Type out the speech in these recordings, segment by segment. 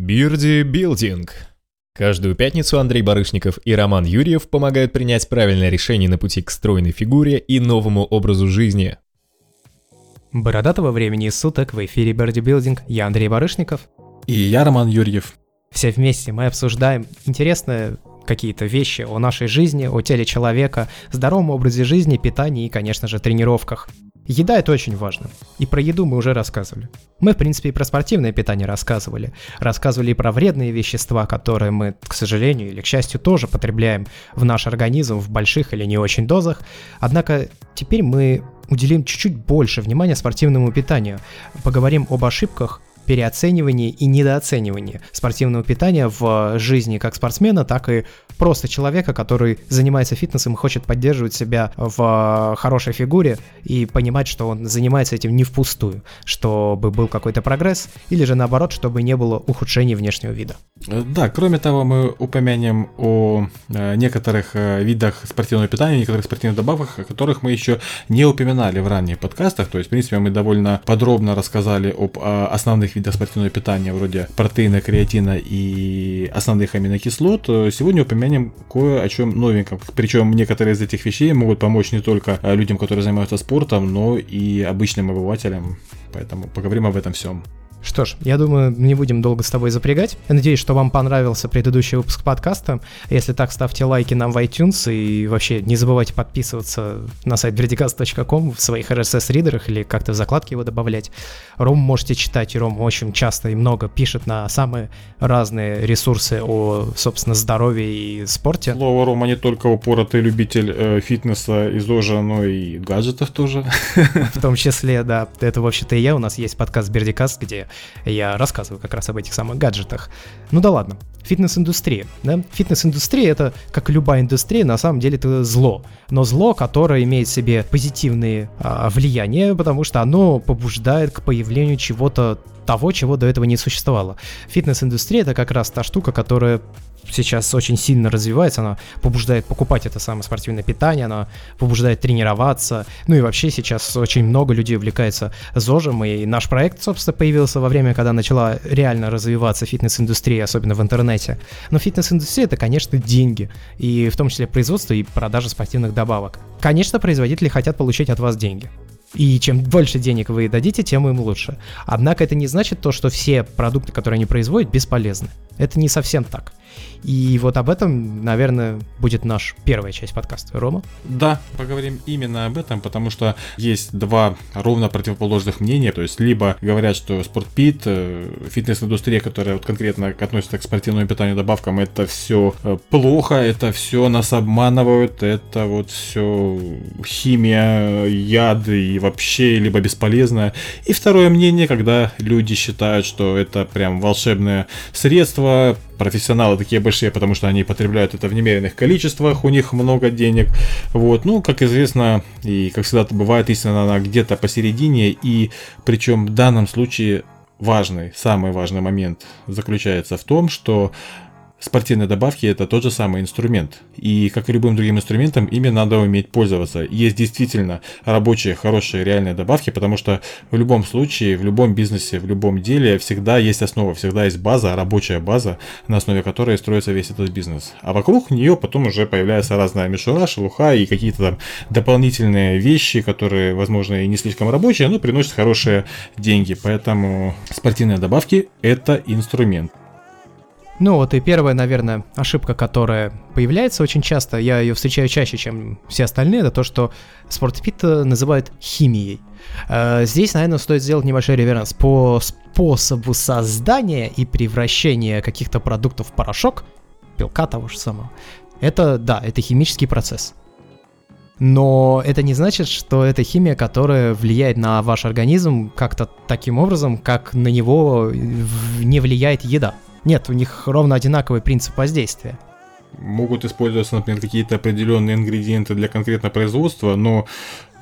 Бирди Билдинг. Каждую пятницу Андрей Барышников и Роман Юрьев помогают принять правильное решение на пути к стройной фигуре и новому образу жизни. Бородатого времени суток в эфире Берди Билдинг. Я Андрей Барышников. И я Роман Юрьев. Все вместе мы обсуждаем интересные какие-то вещи о нашей жизни, о теле человека, здоровом образе жизни, питании и, конечно же, тренировках. Еда это очень важно. И про еду мы уже рассказывали. Мы, в принципе, и про спортивное питание рассказывали. Рассказывали и про вредные вещества, которые мы, к сожалению или к счастью, тоже потребляем в наш организм в больших или не очень дозах. Однако теперь мы уделим чуть-чуть больше внимания спортивному питанию. Поговорим об ошибках, переоценивании и недооценивании спортивного питания в жизни как спортсмена, так и просто человека, который занимается фитнесом и хочет поддерживать себя в хорошей фигуре и понимать, что он занимается этим не впустую, чтобы был какой-то прогресс, или же наоборот, чтобы не было ухудшений внешнего вида. Да, кроме того, мы упомянем о э, некоторых э, видах спортивного питания, некоторых спортивных добавках, о которых мы еще не упоминали в ранних подкастах. То есть, в принципе, мы довольно подробно рассказали об э, основных видах спортивного питания, вроде протеина, креатина и основных аминокислот. Сегодня упомянем кое о чем новеньком. Причем некоторые из этих вещей могут помочь не только людям, которые занимаются спортом, но и обычным обывателям. Поэтому поговорим об этом всем. Что ж, я думаю, не будем долго с тобой запрягать. Я надеюсь, что вам понравился предыдущий выпуск подкаста. Если так, ставьте лайки нам в iTunes и вообще не забывайте подписываться на сайт verdicast.com в своих RSS-ридерах или как-то в закладке его добавлять. Ром можете читать, и Ром очень часто и много пишет на самые разные ресурсы о, собственно, здоровье и спорте. Слово Рома не только упоротый любитель э, фитнеса и ЗОЖа, но и гаджетов тоже. В том числе, да. Это вообще-то и я. У нас есть подкаст Бердикаст, где я рассказываю как раз об этих самых гаджетах. Ну да ладно, фитнес-индустрия. Да? Фитнес-индустрия это, как и любая индустрия, на самом деле это зло. Но зло, которое имеет в себе позитивные а, влияния, потому что оно побуждает к появлению чего-то того, чего до этого не существовало. Фитнес-индустрия это как раз та штука, которая сейчас очень сильно развивается, она побуждает покупать это самое спортивное питание, она побуждает тренироваться, ну и вообще сейчас очень много людей увлекается ЗОЖем, и наш проект, собственно, появился во время, когда начала реально развиваться фитнес-индустрия, особенно в интернете. Но фитнес-индустрия это, конечно, деньги, и в том числе производство и продажа спортивных добавок. Конечно, производители хотят получить от вас деньги. И чем больше денег вы дадите, тем им лучше. Однако это не значит то, что все продукты, которые они производят, бесполезны. Это не совсем так. И вот об этом, наверное, будет наша первая часть подкаста. Рома? Да, поговорим именно об этом, потому что есть два ровно противоположных мнения. То есть, либо говорят, что спортпит, э, фитнес-индустрия, которая вот конкретно относится к спортивному питанию добавкам, это все э, плохо, это все нас обманывают, это вот все химия, яды и вообще либо бесполезно. И второе мнение, когда люди считают, что это прям волшебное средство, профессионалы такие большие, потому что они потребляют это в немеренных количествах, у них много денег. Вот, ну, как известно, и как всегда бывает, истина она где-то посередине, и причем в данном случае важный, самый важный момент заключается в том, что спортивные добавки это тот же самый инструмент. И как и любым другим инструментом, ими надо уметь пользоваться. Есть действительно рабочие, хорошие, реальные добавки, потому что в любом случае, в любом бизнесе, в любом деле всегда есть основа, всегда есть база, рабочая база, на основе которой строится весь этот бизнес. А вокруг нее потом уже появляется разная мишура, шелуха и какие-то там дополнительные вещи, которые, возможно, и не слишком рабочие, но приносят хорошие деньги. Поэтому спортивные добавки это инструмент. Ну вот и первая, наверное, ошибка, которая появляется очень часто, я ее встречаю чаще, чем все остальные, это то, что спортпит называют химией. Э, здесь, наверное, стоит сделать небольшой реверанс по способу создания и превращения каких-то продуктов в порошок, белка того же самого. Это, да, это химический процесс. Но это не значит, что это химия, которая влияет на ваш организм как-то таким образом, как на него не влияет еда. Нет, у них ровно одинаковый принцип воздействия. Могут использоваться, например, какие-то определенные ингредиенты для конкретного производства, но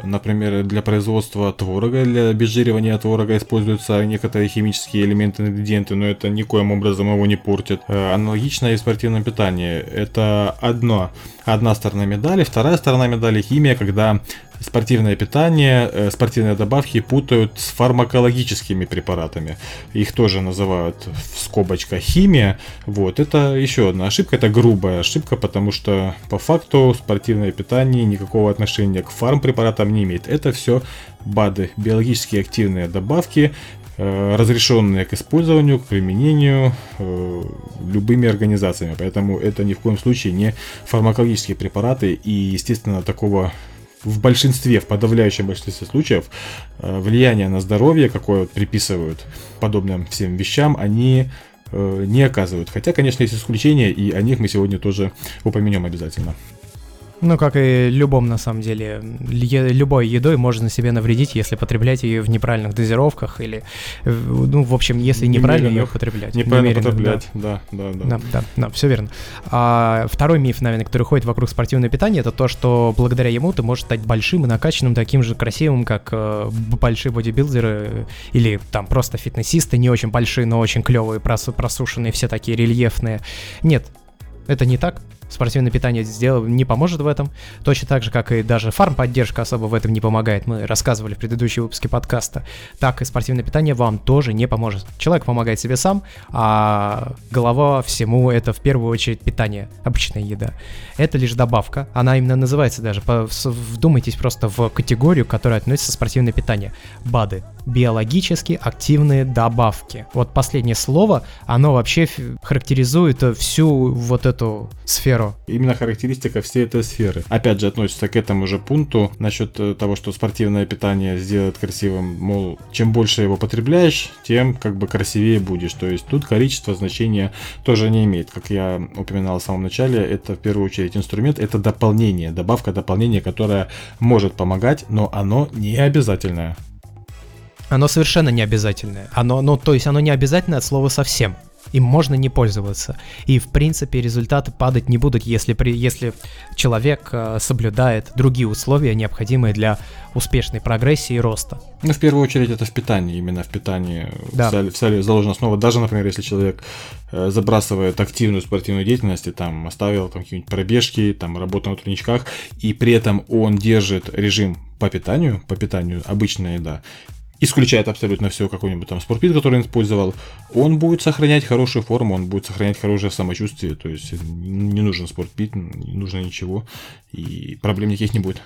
Например, для производства творога, для обезжиривания творога используются некоторые химические элементы, ингредиенты, но это никоим образом его не портит. Э, аналогично и в спортивном питании. Это одно, одна сторона медали. Вторая сторона медали химия, когда спортивное питание, э, спортивные добавки путают с фармакологическими препаратами. Их тоже называют в скобочках химия. Вот, это еще одна ошибка, это грубая ошибка, потому что по факту спортивное питание никакого отношения к фармпрепаратам не имеет. Это все БАДы, биологически активные добавки, э, разрешенные к использованию, к применению э, любыми организациями. Поэтому это ни в коем случае не фармакологические препараты и, естественно, такого в большинстве, в подавляющем большинстве случаев, э, влияние на здоровье, какое приписывают подобным всем вещам, они э, не оказывают. Хотя, конечно, есть исключения, и о них мы сегодня тоже упомянем обязательно. Ну, как и любом, на самом деле, любой едой можно себе навредить, если потреблять ее в неправильных дозировках или, ну, в общем, если неправильно ее употреблять. Неправильно употреблять, да. Да, да, да. Да, да, все верно. А, второй миф, наверное, который ходит вокруг спортивного питания, это то, что благодаря ему ты можешь стать большим и накачанным, таким же красивым, как э, большие бодибилдеры или там просто фитнесисты, не очень большие, но очень клевые, просушенные, все такие рельефные. Нет, это не так спортивное питание сделал, не поможет в этом. Точно так же, как и даже фармподдержка особо в этом не помогает. Мы рассказывали в предыдущем выпуске подкаста. Так и спортивное питание вам тоже не поможет. Человек помогает себе сам, а голова всему это в первую очередь питание, обычная еда. Это лишь добавка. Она именно называется даже. Вдумайтесь просто в категорию, которая относится спортивное питание. БАДы биологически активные добавки. Вот последнее слово, оно вообще характеризует всю вот эту сферу. Именно характеристика всей этой сферы. Опять же, относится к этому же пункту насчет э, того, что спортивное питание сделает красивым, мол, чем больше его потребляешь, тем как бы красивее будешь. То есть тут количество значения тоже не имеет. Как я упоминал в самом начале, это в первую очередь инструмент, это дополнение, добавка дополнения, которая может помогать, но оно не обязательное. Оно совершенно не обязательное. Оно, ну, то есть оно не обязательное от слова совсем. Им можно не пользоваться. И, в принципе, результаты падать не будут, если, при, если человек э, соблюдает другие условия, необходимые для успешной прогрессии и роста. Ну, в первую очередь, это в питании. Именно в питании да. в, сале, заложена основа. Даже, например, если человек э, забрасывает активную спортивную деятельность, и там оставил там, какие-нибудь пробежки, там работу на треничках, и при этом он держит режим по питанию, по питанию обычная еда, исключает абсолютно все какой-нибудь там спортпит, который он использовал, он будет сохранять хорошую форму, он будет сохранять хорошее самочувствие, то есть не нужен спортпит, не нужно ничего, и проблем никаких не будет.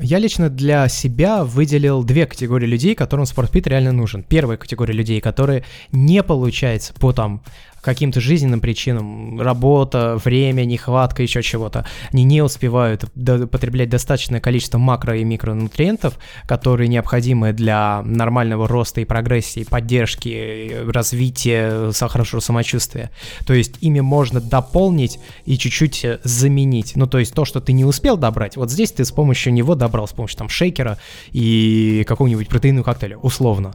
Я лично для себя выделил две категории людей, которым спортпит реально нужен. Первая категория людей, которые не получается по там каким-то жизненным причинам, работа, время, нехватка, еще чего-то, они не успевают потреблять достаточное количество макро- и микронутриентов, которые необходимы для нормального роста и прогрессии, поддержки, развития хорошего самочувствия. То есть ими можно дополнить и чуть-чуть заменить. Ну, то есть то, что ты не успел добрать, вот здесь ты с помощью него добрал, с помощью там шейкера и какого-нибудь протеинового коктейля, условно.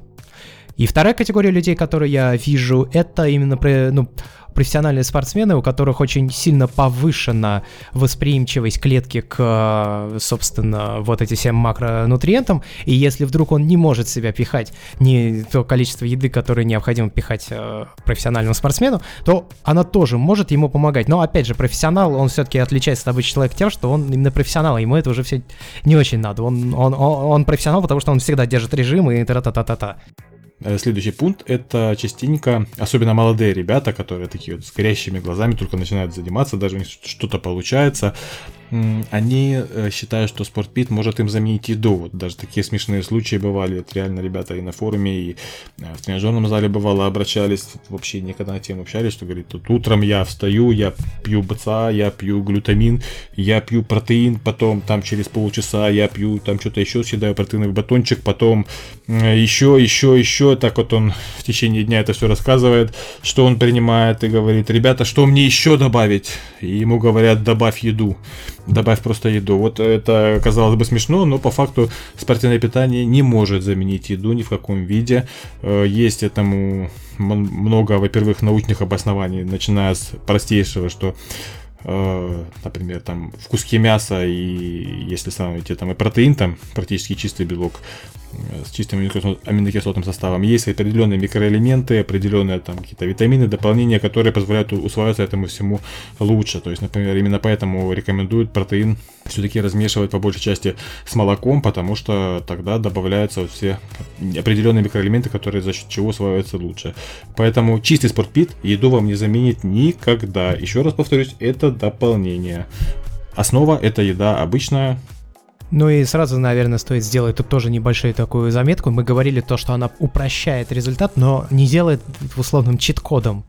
И вторая категория людей, которые я вижу, это именно ну, профессиональные спортсмены, у которых очень сильно повышена восприимчивость клетки к, собственно, вот этим всем макронутриентам, и если вдруг он не может себя пихать не то количество еды, которое необходимо пихать э, профессиональному спортсмену, то она тоже может ему помогать. Но, опять же, профессионал, он все-таки отличается от обычного человека тем, что он именно профессионал, ему это уже все не очень надо. Он, он, он, он профессионал, потому что он всегда держит режим и та-та-та-та-та. Э, следующий пункт – это частенько, особенно молодые ребята, которые такие вот с горящими глазами только начинают заниматься, даже у них что-то получается, они э, считают, что спортпит может им заменить еду. Вот даже такие смешные случаи бывали. Это реально ребята и на форуме, и э, в тренажерном зале бывало обращались, вообще никогда на тему общались, что говорит, тут утром я встаю, я пью БЦА, я пью глютамин, я пью протеин, потом там через полчаса я пью там что-то еще, съедаю протеиновый батончик, потом еще, еще, еще, так вот он в течение дня это все рассказывает, что он принимает и говорит, ребята, что мне еще добавить? И ему говорят, добавь еду добавь просто еду. Вот это казалось бы смешно, но по факту спортивное питание не может заменить еду ни в каком виде. Э, есть этому много, во-первых, научных обоснований, начиная с простейшего, что например, там в куске мяса и если сравните там и протеин, там практически чистый белок, Э, с чистым аминокислотным составом. Есть определенные микроэлементы, определенные там какие-то витамины, дополнения, которые позволяют усваиваться этому всему лучше. То есть, например, именно поэтому рекомендуют протеин все-таки размешивать по большей части с молоком, потому что тогда добавляются вот все определенные микроэлементы, которые за счет чего усваиваются лучше. Поэтому чистый спортпит еду вам не заменит никогда. Еще раз повторюсь, это дополнение. Основа это еда обычная, ну и сразу, наверное, стоит сделать тут тоже небольшую такую заметку. Мы говорили то, что она упрощает результат, но не делает условным чит-кодом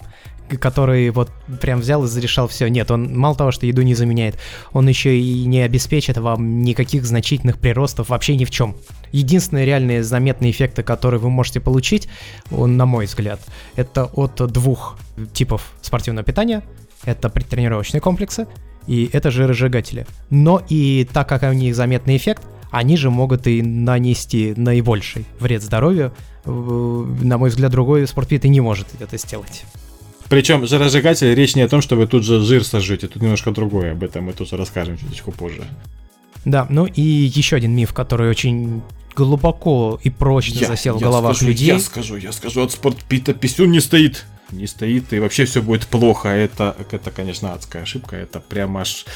который вот прям взял и зарешал все. Нет, он мало того, что еду не заменяет, он еще и не обеспечит вам никаких значительных приростов вообще ни в чем. Единственные реальные заметные эффекты, которые вы можете получить, он, на мой взгляд, это от двух типов спортивного питания. Это предтренировочные комплексы и это жиросжигатели. Но и так как у них заметный эффект, они же могут и нанести наибольший вред здоровью. На мой взгляд, другой спортпит и не может это сделать. Причем жиросжигатель речь не о том, что вы тут же жир сожжете, тут немножко другое, об этом мы тоже расскажем чуточку позже. Да, ну и еще один миф, который очень глубоко и прочно я, засел в головах скажу, людей. Я скажу, я скажу, от спортпита писюн не стоит не стоит, и вообще все будет плохо. Это, это конечно, адская ошибка. Это прям аж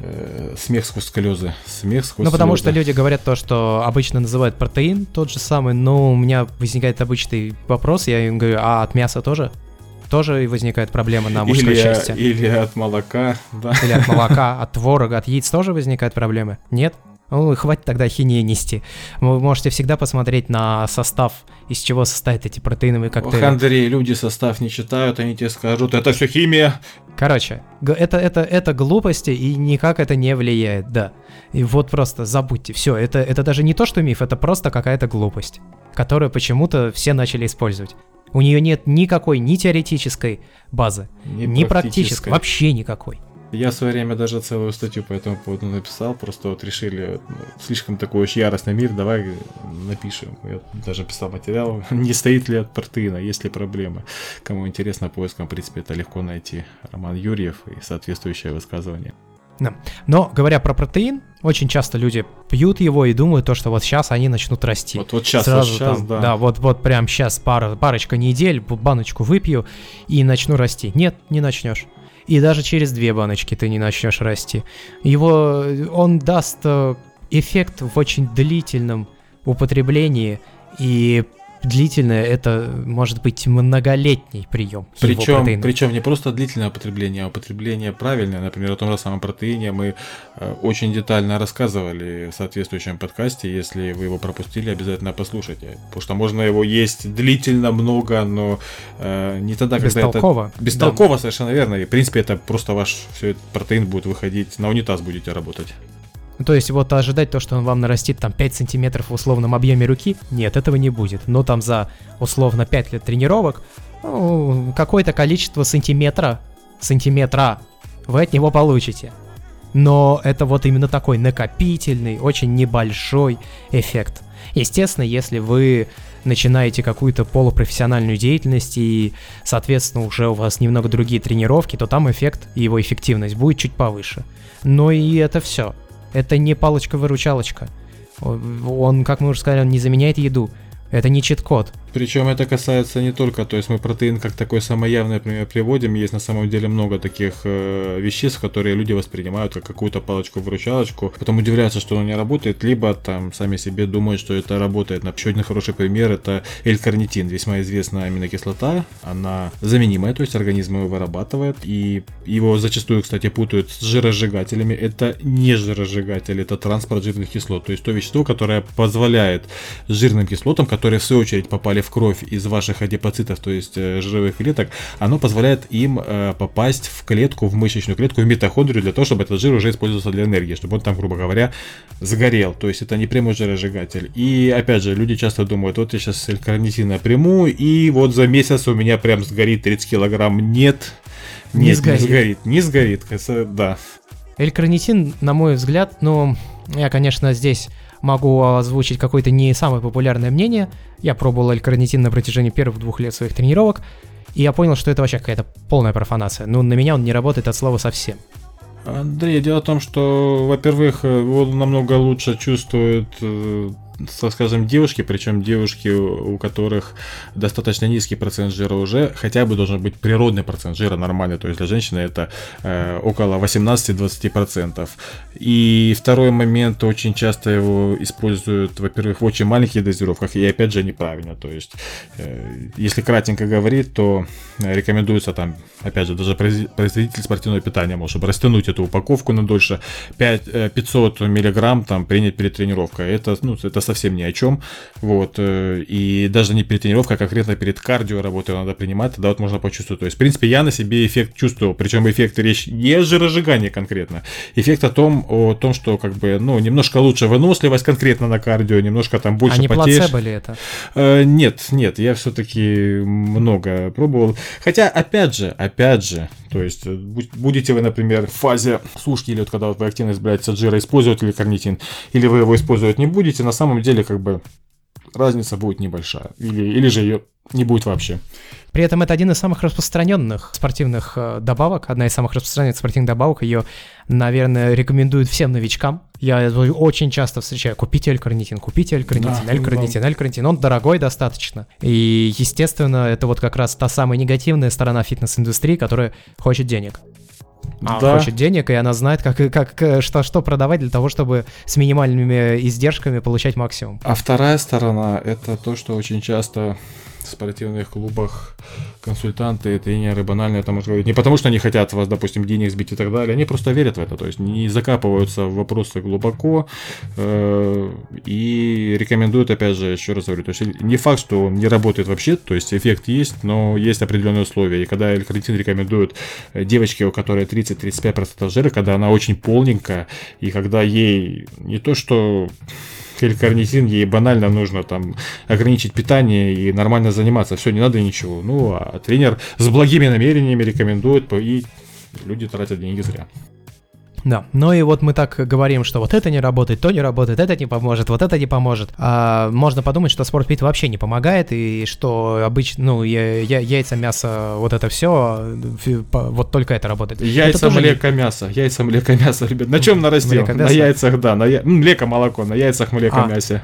э, смех сквозь слезы. Смех сквозь Ну, потому слезы. что люди говорят то, что обычно называют протеин тот же самый, но у меня возникает обычный вопрос, я им говорю, а от мяса тоже? Тоже возникает проблема на мужской или, части. Или от молока, да. Или от молока, от творога, от яиц тоже возникают проблемы? Нет? Ну, хватит тогда хинеи нести. Вы можете всегда посмотреть на состав, из чего состоят эти протеиновые коктейли. Ох, Андрей, люди состав не читают, они тебе скажут, это все химия. Короче, это, это, это глупости, и никак это не влияет, да. И вот просто забудьте, все, это, это даже не то, что миф, это просто какая-то глупость, которую почему-то все начали использовать. У нее нет никакой ни теоретической базы, ни, ни практической, вообще никакой. Я в свое время даже целую статью по этому поводу написал, просто вот решили, ну, слишком такой очень яростный мир, давай напишем. Я даже писал материал, не стоит ли от протеина, есть ли проблемы. Кому интересно, поиском, в принципе, это легко найти. Роман Юрьев и соответствующее высказывание. Да. Но говоря про протеин, очень часто люди пьют его и думают то, что вот сейчас они начнут расти. Вот, вот сейчас, Сразу вот сейчас, там, да. Да, вот, вот прям сейчас пара, парочка недель, баночку выпью и начну расти. Нет, не начнешь и даже через две баночки ты не начнешь расти. Его, он даст э, эффект в очень длительном употреблении, и длительное это может быть многолетний прием. Причем, причем не просто длительное употребление, а употребление правильное. Например, о том же самом протеине мы э, очень детально рассказывали в соответствующем подкасте. Если вы его пропустили, обязательно послушайте. Потому что можно его есть длительно много, но э, не тогда, когда бестолково. это... Бестолково. Да. совершенно верно. И, в принципе, это просто ваш все этот протеин будет выходить, на унитаз будете работать. Ну, то есть вот ожидать то, что он вам нарастит там 5 сантиметров в условном объеме руки, нет, этого не будет. Но там за условно 5 лет тренировок ну, какое-то количество сантиметра, сантиметра вы от него получите. Но это вот именно такой накопительный, очень небольшой эффект. Естественно, если вы начинаете какую-то полупрофессиональную деятельность и, соответственно, уже у вас немного другие тренировки, то там эффект и его эффективность будет чуть повыше. Но и это все. Это не палочка-выручалочка. Он, как мы уже сказали, он не заменяет еду. Это не чит-код. Причем это касается не только, то есть мы протеин как такой самый явный, например, приводим, есть на самом деле много таких э, веществ, которые люди воспринимают как какую-то палочку-выручалочку, потом удивляются, что оно не работает, либо там сами себе думают, что это работает. Еще один хороший пример это L-карнитин, весьма известная аминокислота, она заменимая, то есть организм его вырабатывает, и его зачастую, кстати, путают с жиросжигателями. Это не жиросжигатель, это транспорт жирных кислот, то есть то вещество, которое позволяет жирным кислотам, которые в свою очередь попали попали в кровь из ваших адипоцитов, то есть э, жировых клеток, оно позволяет им э, попасть в клетку, в мышечную клетку, в митохондрию для того, чтобы этот жир уже использовался для энергии, чтобы он там, грубо говоря, загорел. То есть это не прямой жиросжигатель. И опять же, люди часто думают, вот я сейчас карнитина приму, и вот за месяц у меня прям сгорит 30 килограмм. Нет, не нет, сгорит. не сгорит. Не сгорит, да. Элькарнитин, на мой взгляд, ну, я, конечно, здесь могу озвучить какое-то не самое популярное мнение. Я пробовал L-карнитин на протяжении первых двух лет своих тренировок, и я понял, что это вообще какая-то полная профанация. Ну, на меня он не работает от слова совсем. Андрей, дело в том, что, во-первых, он намного лучше чувствует э, скажем, девушки, причем девушки, у которых достаточно низкий процент жира уже, хотя бы должен быть природный процент жира нормальный, то есть для женщины это э, около 18-20%. И второй момент, очень часто его используют, во-первых, в очень маленьких дозировках, и опять же неправильно, то есть э, если кратенько говорить, то рекомендуется там, опять же, даже производитель спортивного питания, может, растянуть эту упаковку на дольше, 5, 500 миллиграмм там принять перед тренировкой, это, ну, это совсем ни о чем. Вот. Э, и даже не перед тренировкой, а конкретно перед кардио работой надо принимать, тогда вот можно почувствовать. То есть, в принципе, я на себе эффект чувствовал. Причем эффект речь не о жиросжигании конкретно. Эффект о том, о том, что как бы, ну, немножко лучше выносливость конкретно на кардио, немножко там больше а не потеешь. плацебо ли это? Э, нет, нет, я все-таки много пробовал. Хотя, опять же, опять же, то есть, э, будете вы, например, в фазе сушки, или вот когда вы активно от жира, использовать ли карнитин, или вы его использовать не будете, на самом деле, как бы, разница будет небольшая. Или, или же ее не будет вообще. При этом это один из самых распространенных спортивных э, добавок, одна из самых распространенных спортивных добавок. Ее, наверное, рекомендуют всем новичкам. Я очень часто встречаю, купите L-карнитин, купите L-карнитин, да, L-карнитин, L-карнитин. Он дорогой достаточно. И, естественно, это вот как раз та самая негативная сторона фитнес-индустрии, которая хочет денег. А да. хочет денег, и она знает, как, как, что, что продавать для того, чтобы с минимальными издержками получать максимум. А вторая сторона это то, что очень часто спортивных клубах консультанты, тренеры банально это можно говорить. Не потому, что они хотят вас, допустим, денег сбить и так далее, они просто верят в это, то есть не закапываются в вопросы глубоко э, и рекомендуют, опять же, еще раз говорю, то есть не факт, что он не работает вообще, то есть эффект есть, но есть определенные условия. И когда элькарнитин рекомендуют девочке, у которой 30-35% жира, когда она очень полненькая, и когда ей не то, что L-карнитин, ей банально нужно там ограничить питание и нормально заниматься. Все, не надо ничего. Ну, а тренер с благими намерениями рекомендует, и люди тратят деньги зря. Да, ну и вот мы так говорим, что вот это не работает, то не работает, это не поможет, вот это не поможет. А можно подумать, что спортпит вообще не помогает, и что обычно, ну, я, я, яйца, мясо, вот это все, вот только это работает. Яйца, это млека, не... мясо, яйца, млека, мясо, ребят. На чем нарастил? Млека, на яйцах, да, на я... млека, молоко, на яйцах, млека, а, мясе.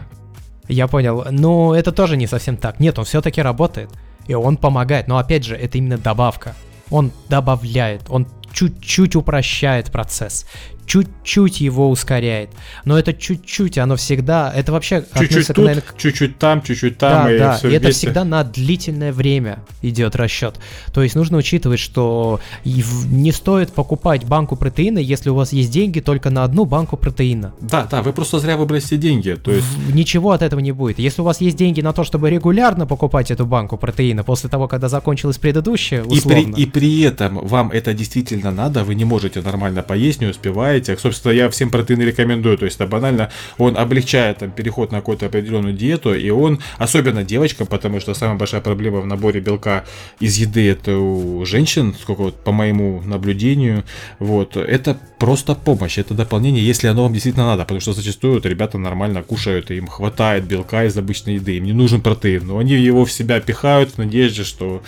Я понял. Но это тоже не совсем так. Нет, он все-таки работает. И он помогает. Но опять же, это именно добавка. Он добавляет, он чуть-чуть упрощает процесс чуть-чуть его ускоряет. Но это чуть-чуть, оно всегда, это вообще чуть-чуть тут, наверное, чуть-чуть там, чуть-чуть там, да, и да, все и это всегда на длительное время идет расчет. То есть нужно учитывать, что не стоит покупать банку протеина, если у вас есть деньги только на одну банку протеина. Да, да, вы просто зря выбрали все деньги. То есть... Ничего от этого не будет. Если у вас есть деньги на то, чтобы регулярно покупать эту банку протеина после того, когда закончилась предыдущая, условно. И при, и при этом вам это действительно надо, вы не можете нормально поесть, не успеваете, знаете, собственно, я всем протеины рекомендую, то есть это банально, он облегчает там переход на какую-то определенную диету, и он, особенно девочкам, потому что самая большая проблема в наборе белка из еды это у женщин, сколько вот по моему наблюдению, вот, это просто помощь, это дополнение, если оно вам действительно надо, потому что зачастую вот, ребята нормально кушают, и им хватает белка из обычной еды, им не нужен протеин, но они его в себя пихают в надежде, что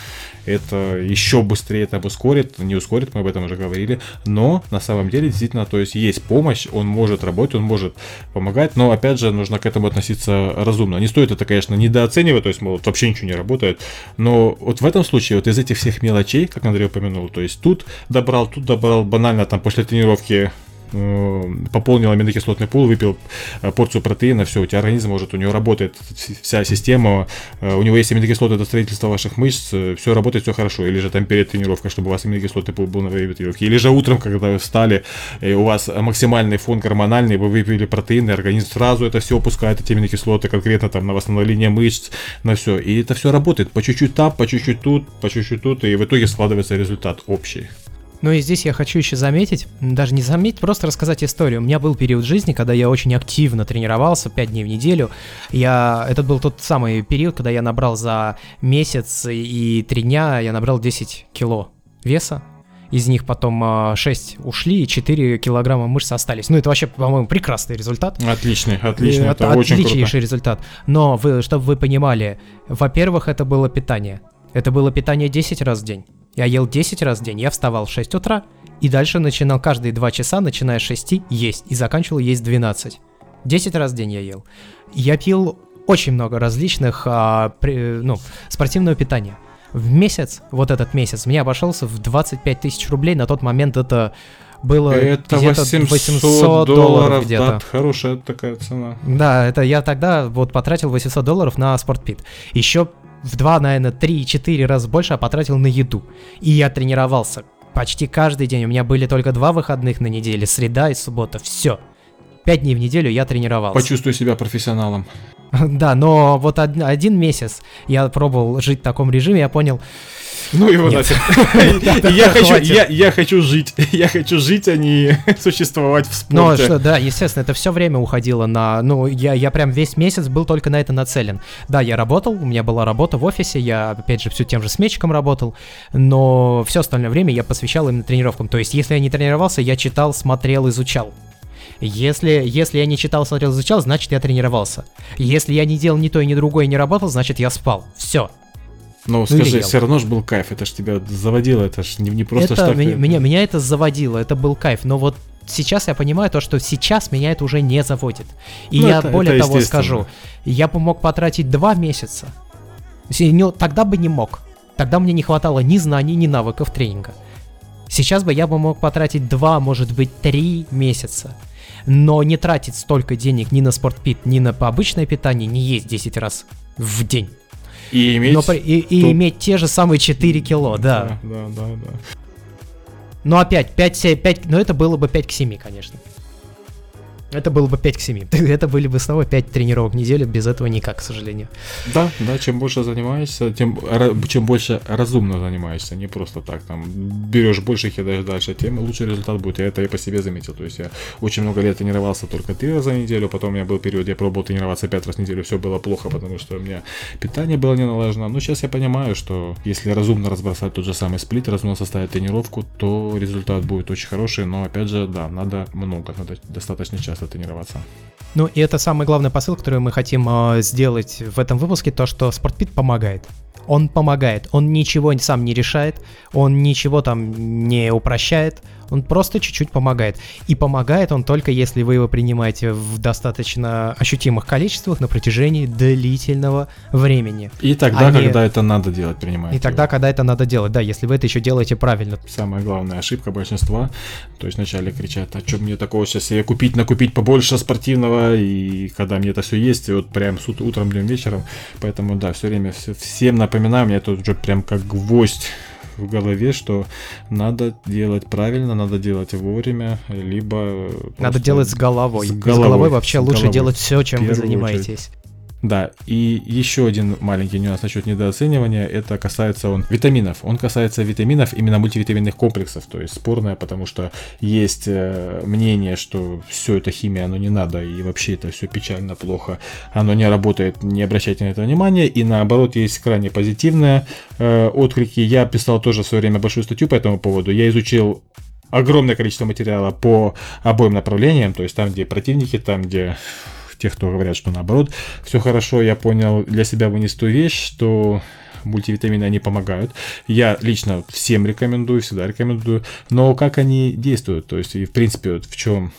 это еще быстрее это ускорит, не ускорит, мы об этом уже говорили, но на самом деле действительно, то есть есть помощь, он может работать, он может помогать, но опять же нужно к этому относиться разумно. Не стоит это, конечно, недооценивать, то есть, мол, вообще ничего не работает, но вот в этом случае вот из этих всех мелочей, как Андрей упомянул, то есть тут добрал, тут добрал, банально там после тренировки пополнил аминокислотный пул, выпил э, порцию протеина, все, у тебя организм может, у него работает вся система, э, у него есть аминокислоты для строительства ваших мышц, все работает, все хорошо. Или же там перед тренировкой, чтобы у вас аминокислотный пул был на время. Или же утром, когда вы встали, и у вас максимальный фон гормональный, вы выпили протеины, организм сразу это все опускает, эти аминокислоты, конкретно там на восстановление мышц, на все. И это все работает по чуть-чуть там, по чуть-чуть тут, по чуть-чуть тут, и в итоге складывается результат общий. Ну и здесь я хочу еще заметить, даже не заметить, просто рассказать историю. У меня был период жизни, когда я очень активно тренировался, 5 дней в неделю. Я, это был тот самый период, когда я набрал за месяц и 3 дня, я набрал 10 кило веса. Из них потом 6 а, ушли, и 4 килограмма мышц остались. Ну, это вообще, по-моему, прекрасный результат. Отличный, отличный, это, это очень Отличнейший круто. результат. Но, вы, чтобы вы понимали, во-первых, это было питание. Это было питание 10 раз в день. Я ел 10 раз в день. Я вставал в 6 утра И дальше начинал каждые 2 часа, начиная с 6, есть. И заканчивал есть 12. 10 раз в день я ел. Я пил очень много различных а, при, ну, спортивного питания. В месяц, вот этот месяц, мне обошелся в 25 тысяч рублей. На тот момент это было это где-то 800, 800 долларов, долларов где-то. да, хорошая такая цена. Да, это я тогда вот потратил 800 долларов на спортпит. Еще в 2, наверное, 3-4 раза больше я потратил на еду. И я тренировался почти каждый день. У меня были только два выходных на неделе, среда и суббота. Все. Пять дней в неделю я тренировался. Почувствуй себя профессионалом. Да, но вот од- один месяц я пробовал жить в таком режиме, я понял, Ну его Нет. нафиг. Я хочу, Хватит. я, я хочу жить. Я хочу жить, а не существовать в Ну, спорте. что, да, естественно, это все время уходило на... Ну, я, я прям весь месяц был только на это нацелен. Да, я работал, у меня была работа в офисе, я, опять же, все тем же сметчиком работал, но все остальное время я посвящал именно тренировкам. То есть, если я не тренировался, я читал, смотрел, изучал. Если, если я не читал, смотрел, изучал, значит, я тренировался. Если я не делал ни то и ни другое не работал, значит, я спал. Все. Ну, или скажи, все равно же был кайф. Это ж тебя заводило, это ж не, не просто это так. меня, ты- меня, меня это заводило, это был кайф. Но вот сейчас я понимаю то, что сейчас меня это уже не заводит. И Ну, я это- более это того скажу, я бы мог потратить два месяца. Не- тогда бы не мог. Тогда мне не хватало ни знаний, ни навыков тренинга. Сейчас бы я бы мог потратить два, может быть, три месяца. Но не тратить столько денег ни на спортпит, ни на обычное питание, не есть 10 раз в день. И иметь... Но и, и тут- иметь те же самые 4 кило, да. Да, да, да, да. Ну опять, 5, 5, но это было бы 5 к 7, конечно. Это было бы 5 к 7. Это были бы снова 5 тренировок в неделю, без этого никак, к сожалению. Да, да, чем больше занимаешься, тем, чем больше разумно занимаешься, не просто так, там, берешь больше, кидаешь дальше, тем лучше результат будет. Я это и по себе заметил. То есть я очень много лет тренировался только три раза в неделю, потом у меня был период, я пробовал тренироваться пять раз в неделю, все было плохо, потому что у меня питание было не налажено. Но сейчас я понимаю, что если разумно разбросать тот же самый сплит, разумно составить тренировку, то результат будет очень хороший, но опять же, да, надо много, надо достаточно часто тренироваться. Ну и это самый главный посыл, который мы хотим э, сделать в этом выпуске, то, что спортпит помогает. Он помогает, он ничего сам не решает, он ничего там не упрощает, он просто чуть-чуть помогает. И помогает он только если вы его принимаете в достаточно ощутимых количествах на протяжении длительного времени. И тогда, Они- когда это надо делать, принимаете. И тогда, когда это надо делать, да, если вы это еще делаете правильно. Самая главная ошибка большинства, то есть вначале кричат, а что мне такого сейчас себе купить, накупить побольше спортивного, и когда мне это все есть, и вот прям с ут- утром, днем, вечером, поэтому да, все время все- всем напоминаю, меня это уже прям как гвоздь в голове, что надо делать правильно, надо делать вовремя, либо... Надо делать с головой. с С головой, головой, вообще лучше головой. делать все, чем вы занимаетесь. Да, и еще один маленький нюанс насчет недооценивания, это касается он витаминов. Он касается витаминов, именно мультивитаминных комплексов, то есть спорное, потому что есть э, мнение, что все это химия, оно не надо, и вообще это все печально, плохо, оно не работает, не обращайте на это внимания, и наоборот есть крайне позитивные э, отклики. Я писал тоже в свое время большую статью по этому поводу, я изучил огромное количество материала по обоим направлениям, то есть там, где противники, там, где тех, кто говорят, что наоборот, все хорошо, я понял, для себя вынес ту вещь, что мультивитамины, они помогают. Я лично всем рекомендую, всегда рекомендую, но как они действуют, то есть, и в принципе, вот в чем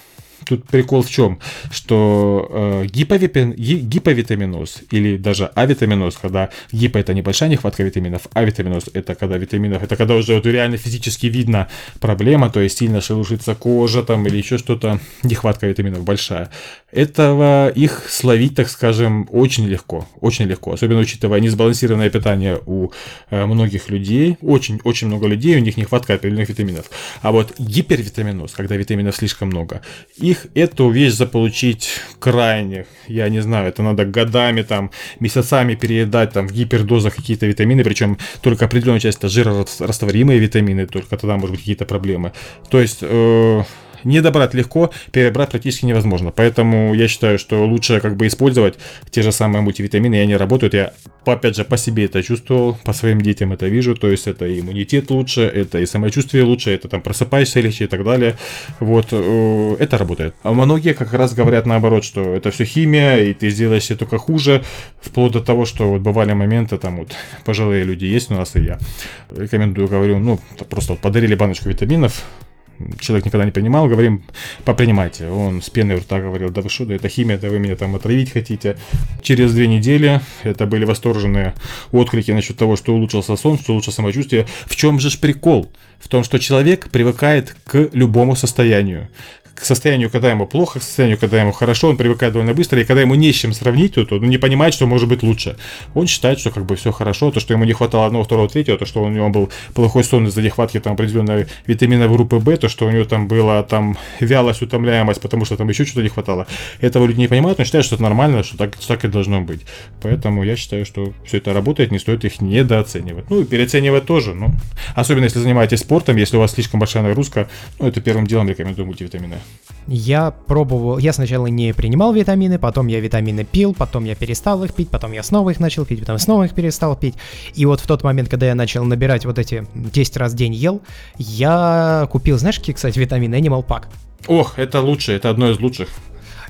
Тут прикол в чем, что э, гиповитаминоз или даже авитаминоз, когда гипо это небольшая нехватка витаминов, а витаминоз это когда витаминов, это когда уже вот реально физически видно проблема, то есть сильно шелушится кожа там или еще что-то, нехватка витаминов большая. Этого их словить, так скажем, очень легко, очень легко, особенно учитывая несбалансированное питание у э, многих людей, очень-очень много людей, у них нехватка определенных витаминов. А вот гипервитаминоз, когда витаминов слишком много, их эту вещь заполучить крайне, я не знаю, это надо годами, там, месяцами переедать там в гипердозах какие-то витамины, причем только определенная часть это жирорастворимые витамины, только тогда может быть какие-то проблемы. То есть э, не добрать легко, перебрать практически невозможно. Поэтому я считаю, что лучше как бы использовать те же самые мультивитамины, и они работают. Я, опять же, по себе это чувствовал, по своим детям это вижу. То есть это и иммунитет лучше, это и самочувствие лучше, это там просыпаешься легче и так далее. Вот, э, это работает. А многие как раз говорят наоборот, что это все химия, и ты сделаешь себе только хуже, вплоть до того, что вот бывали моменты, там вот пожилые люди есть у нас, и я рекомендую, говорю, ну, просто вот подарили баночку витаминов, человек никогда не принимал, говорим, попринимайте. Он с пеной у рта говорил, да вы что, да это химия, да вы меня там отравить хотите. Через две недели это были восторженные отклики насчет того, что улучшился сон, что улучшилось самочувствие. В чем же прикол? В том, что человек привыкает к любому состоянию к состоянию, когда ему плохо, к состоянию, когда ему хорошо, он привыкает довольно быстро, и когда ему не с чем сравнить, то он не понимает, что может быть лучше. Он считает, что как бы все хорошо, то, что ему не хватало одного, второго, третьего, то, что у него был плохой сон из-за нехватки там определенной витамина группы В, то, что у него там была там вялость, утомляемость, потому что там еще что-то не хватало. Этого люди не понимают, но считают, что это нормально, что так, так и должно быть. Поэтому я считаю, что все это работает, не стоит их недооценивать. Ну и переоценивать тоже, ну. Особенно если занимаетесь спортом, если у вас слишком большая нагрузка, ну это первым делом рекомендую мультивитамины. Я пробовал, я сначала не принимал витамины, потом я витамины пил, потом я перестал их пить, потом я снова их начал пить, потом снова их перестал пить. И вот в тот момент, когда я начал набирать вот эти 10 раз в день ел, я купил, знаешь, какие, кстати, витамины Animal Pack. Ох, это лучше, это одно из лучших.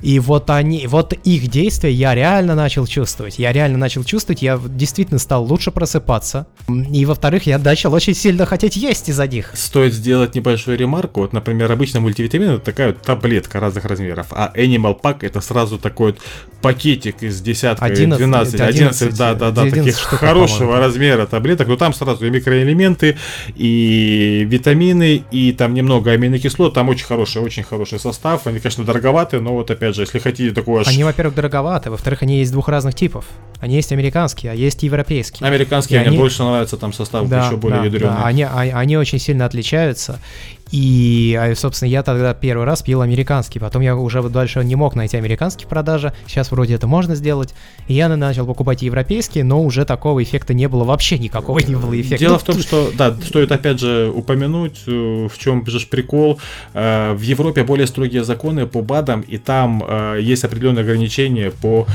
И вот они, вот их действия я реально начал чувствовать. Я реально начал чувствовать, я действительно стал лучше просыпаться. И во-вторых, я начал очень сильно хотеть есть из-за них. Стоит сделать небольшую ремарку. Вот, например, обычно мультивитамин это такая вот таблетка разных размеров, а Animal Pack это сразу такой вот пакетик из десятка, 11, 12, 11, 11 да, да, да, 11 таких штука, хорошего размера таблеток. Но там сразу и микроэлементы, и витамины, и там немного аминокислот. Там очень хороший, очень хороший состав. Они, конечно, дороговатые, но вот опять опять же, если хотите такое... Они, во-первых, дороговаты, во-вторых, они есть двух разных типов. Они есть американские, а есть европейские. Американские, мне они... больше нравятся, там состав да, еще более да, ядреный. Да, они, они, они очень сильно отличаются. И, а, собственно, я тогда первый раз пил американский, потом я уже дальше не мог найти американский в продаже, сейчас вроде это можно сделать, и я начал покупать европейские, но уже такого эффекта не было, вообще никакого не было эффекта. Дело в том, что, да, стоит опять же упомянуть, э, в чем же прикол, э, в Европе более строгие законы по БАДам, и там э, есть определенные ограничения по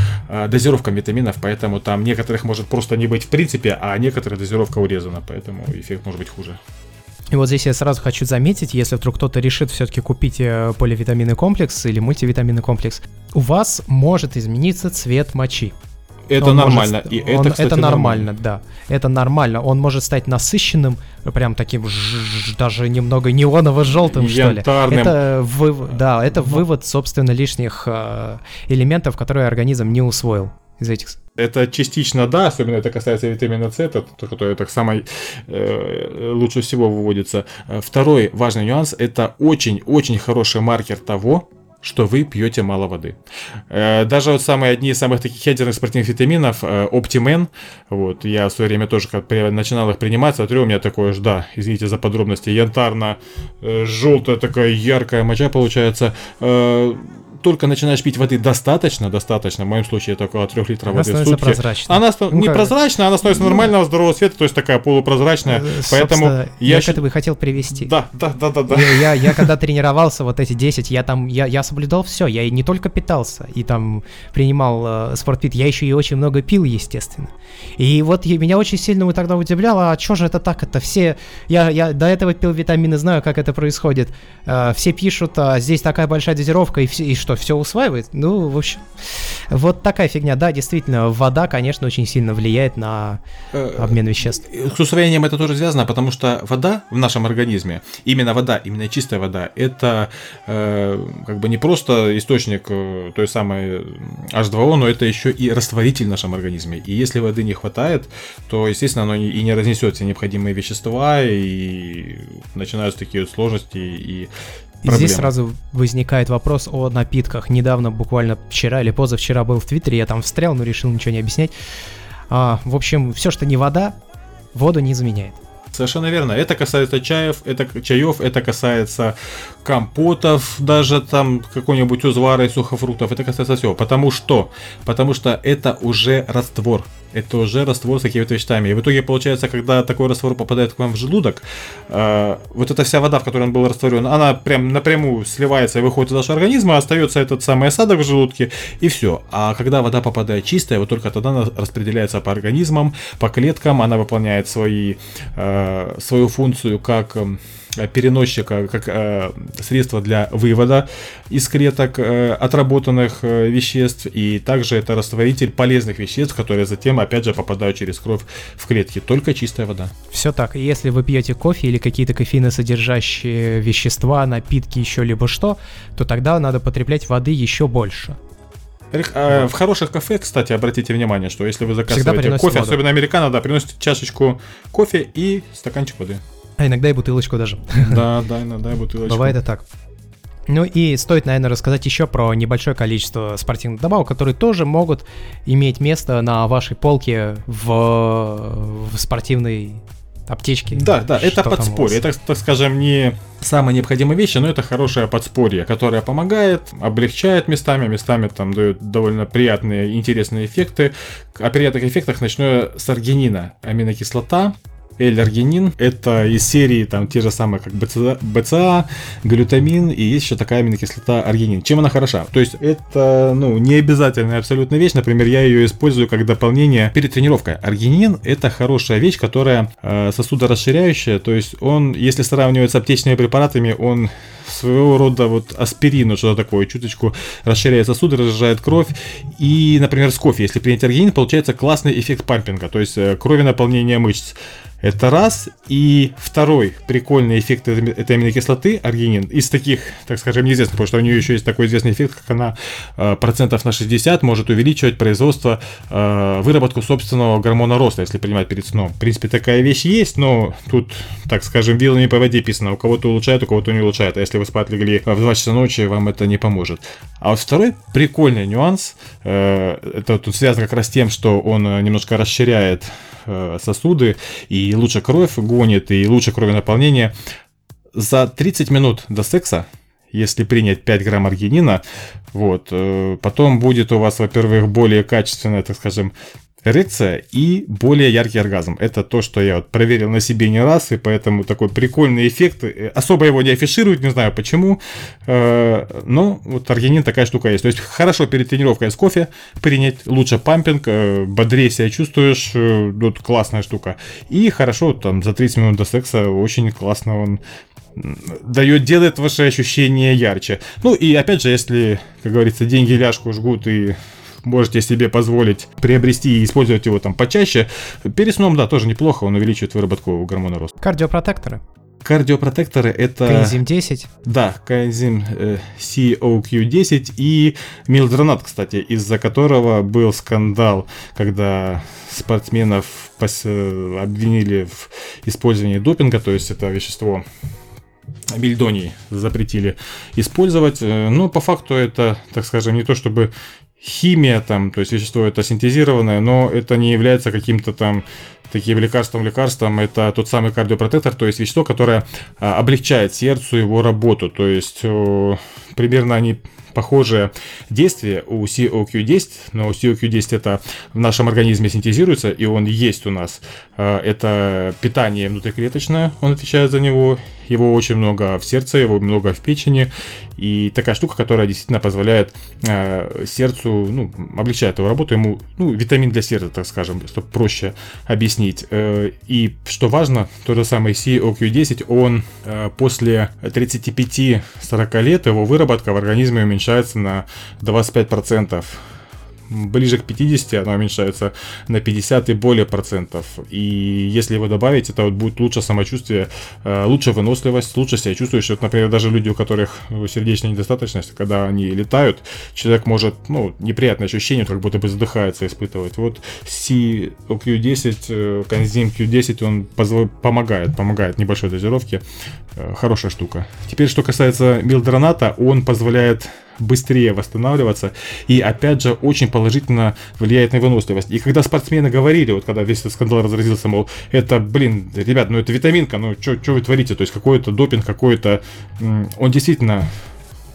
дозировкам витаминов, поэтому там некоторых может просто не быть в принципе, а некоторых дозировка урезана, поэтому эффект может быть хуже. И вот здесь я сразу хочу заметить, если вдруг кто-то решит все-таки купить э, поливитаминный комплекс или мультивитаминный комплекс, у вас может измениться цвет мочи. Это он нормально. Может, и это, он, кстати, это нормально, нормально, да. Это нормально. Он может стать насыщенным, прям таким даже немного неоново-желтым, что ли. Это вывод, да, это вывод, собственно, лишних э, элементов, которые организм не усвоил из этих это частично да, особенно это касается витамина С, это, который так самый э, лучше всего выводится. Второй важный нюанс это очень-очень хороший маркер того, что вы пьете мало воды. Э, даже вот самые одни из самых таких ядерных спортивных витаминов, э, Optimen, вот, я в свое время тоже как начинал их принимать, смотрю, у меня такое же, да, извините за подробности, янтарно-желтая э, такая яркая моча получается, только начинаешь пить воды достаточно, достаточно, в моем случае это около 3 литров она воды в сутки. Прозрачной. Она ну, не как... прозрачная, она становится ну, нормального здорового цвета, то есть такая полупрозрачная. Э, поэтому я, я к этому и хотел привести. Да, да, да, да, да. Я, я, я когда тренировался вот эти 10, я там, я, я соблюдал все, я не только питался и там принимал э, спортпит, я еще и очень много пил, естественно. И вот я, меня очень сильно тогда удивляло, а что же это так, это все, я, я до этого пил витамины, знаю, как это происходит. Э, все пишут, а здесь такая большая дозировка, и, и что, все усваивает. Ну, в общем, вот такая фигня. Да, действительно, вода, конечно, очень сильно влияет на э, обмен веществ. С усвоением это тоже связано, потому что вода в нашем организме, именно вода, именно чистая вода, это э, как бы не просто источник э, той самой H2O, но это еще и растворитель в нашем организме. И если воды не хватает, то, естественно, оно и не разнесет все необходимые вещества, и начинаются такие вот сложности и и здесь сразу возникает вопрос о напитках. Недавно, буквально вчера или позавчера был в Твиттере, я там встрял, но решил ничего не объяснять. А, в общем, все, что не вода, воду не заменяет. Совершенно верно. Это касается чаев, это чаев, это касается компотов, даже там какой-нибудь узвара сухофруктов. Это касается всего. Потому что? Потому что это уже раствор это уже раствор с какими-то веществами. И в итоге получается, когда такой раствор попадает к вам в желудок, э, вот эта вся вода, в которой он был растворен, она прям напрямую сливается и выходит из нашего организма, остается этот самый осадок в желудке, и все. А когда вода попадает чистая, вот только тогда она распределяется по организмам, по клеткам, она выполняет свои, э, свою функцию как эм, переносчика, как э, средство для вывода из клеток э, отработанных э, веществ, и также это растворитель полезных веществ, которые затем, опять же, попадают через кровь в клетки. Только чистая вода. Все так. Если вы пьете кофе или какие-то кофеиносодержащие вещества, напитки, еще либо что, то тогда надо потреблять воды еще больше. В хороших кафе, кстати, обратите внимание, что если вы заказываете кофе, воду. особенно американо, да, приносите чашечку кофе и стаканчик воды. А иногда и бутылочку даже. Да, да, иногда и бутылочку. Бывает и так. Ну и стоит, наверное, рассказать еще про небольшое количество спортивных добавок, которые тоже могут иметь место на вашей полке в, в спортивной аптечке. Да, да, это подспорье. Это, так скажем, не самая необходимая вещь, но это хорошее подспорье, которое помогает, облегчает местами, местами там дает довольно приятные, интересные эффекты. О приятных эффектах начну с аргинина. Аминокислота, L-аргинин. Это из серии там те же самые, как БЦА, БЦА, глютамин, и есть еще такая аминокислота аргинин. Чем она хороша? То есть это, ну, не обязательная абсолютно вещь. Например, я ее использую как дополнение перед тренировкой. Аргинин это хорошая вещь, которая э, сосудорасширяющая. То есть он, если сравнивать с аптечными препаратами, он своего рода вот аспирин, что-то такое, чуточку расширяет сосуды, разжижает кровь. И, например, с кофе, если принять аргинин, получается классный эффект пампинга, то есть э, крови наполнения мышц. Это раз. И второй прикольный эффект этой аминокислоты, аргинин, из таких, так скажем, неизвестных, потому что у нее еще есть такой известный эффект, как она э, процентов на 60 может увеличивать производство, э, выработку собственного гормона роста, если принимать перед сном. В принципе, такая вещь есть, но тут, так скажем, вилами по воде писано. У кого-то улучшает, у кого-то не улучшает. А если вы спать легли в 2 часа ночи, вам это не поможет. А вот второй прикольный нюанс, э, это тут связано как раз с тем, что он немножко расширяет сосуды, и лучше кровь гонит, и лучше кровенаполнение. За 30 минут до секса, если принять 5 грамм аргинина, вот, э, потом будет у вас, во-первых, более качественная, так скажем, эрекция и более яркий оргазм. Это то, что я вот проверил на себе не раз, и поэтому такой прикольный эффект. Э, особо его не афишируют, не знаю почему, э, но вот аргинин такая штука есть. То есть хорошо перед тренировкой с кофе принять, лучше пампинг, э, бодрее себя чувствуешь, вот классная штука. И хорошо там за 30 минут до секса очень классно он дает, делает ваши ощущения ярче. Ну и опять же, если, как говорится, деньги ляжку жгут и можете себе позволить приобрести и использовать его там почаще. Перед сном, да, тоже неплохо, он увеличивает выработку гормона роста. Кардиопротекторы. Кардиопротекторы это... Коэнзим 10. Да, коэнзим э, COQ10 и милдронат, кстати, из-за которого был скандал, когда спортсменов пос... Э, обвинили в использовании допинга, то есть это вещество бильдоний запретили использовать. Э, но по факту это, так скажем, не то чтобы химия там, то есть вещество это синтезированное, но это не является каким-то там таким лекарством лекарством это тот самый кардиопротектор, то есть вещество, которое а, облегчает сердцу его работу, то есть о, примерно они похожее действие у COQ10, но COQ10 это в нашем организме синтезируется, и он есть у нас. А, это питание внутриклеточное, он отвечает за него, его очень много в сердце, его много в печени, и такая штука, которая действительно позволяет э, сердцу, ну, облегчает его работу, ему, ну, витамин для сердца, так скажем, чтобы проще объяснить. Э, и что важно, тот же самый COQ10, он э, после 35-40 лет, его выработка в организме уменьшается на 25% ближе к 50 она уменьшается на 50 и более процентов. И если его добавить, это вот будет лучше самочувствие, э, лучше выносливость, лучше себя чувствуешь. Вот, например, даже люди, у которых сердечная недостаточность, когда они летают, человек может, ну, неприятное ощущение, как будто бы задыхается испытывать. Вот COQ10, э, Coenzym Q10, он позв... помогает, помогает небольшой дозировке. Э, хорошая штука. Теперь, что касается милдроната, он позволяет быстрее восстанавливаться и опять же очень положительно влияет на выносливость. И когда спортсмены говорили, вот когда весь этот скандал разразился, мол, это, блин, ребят, ну это витаминка, ну что вы творите, то есть какой-то допинг, какой-то, он действительно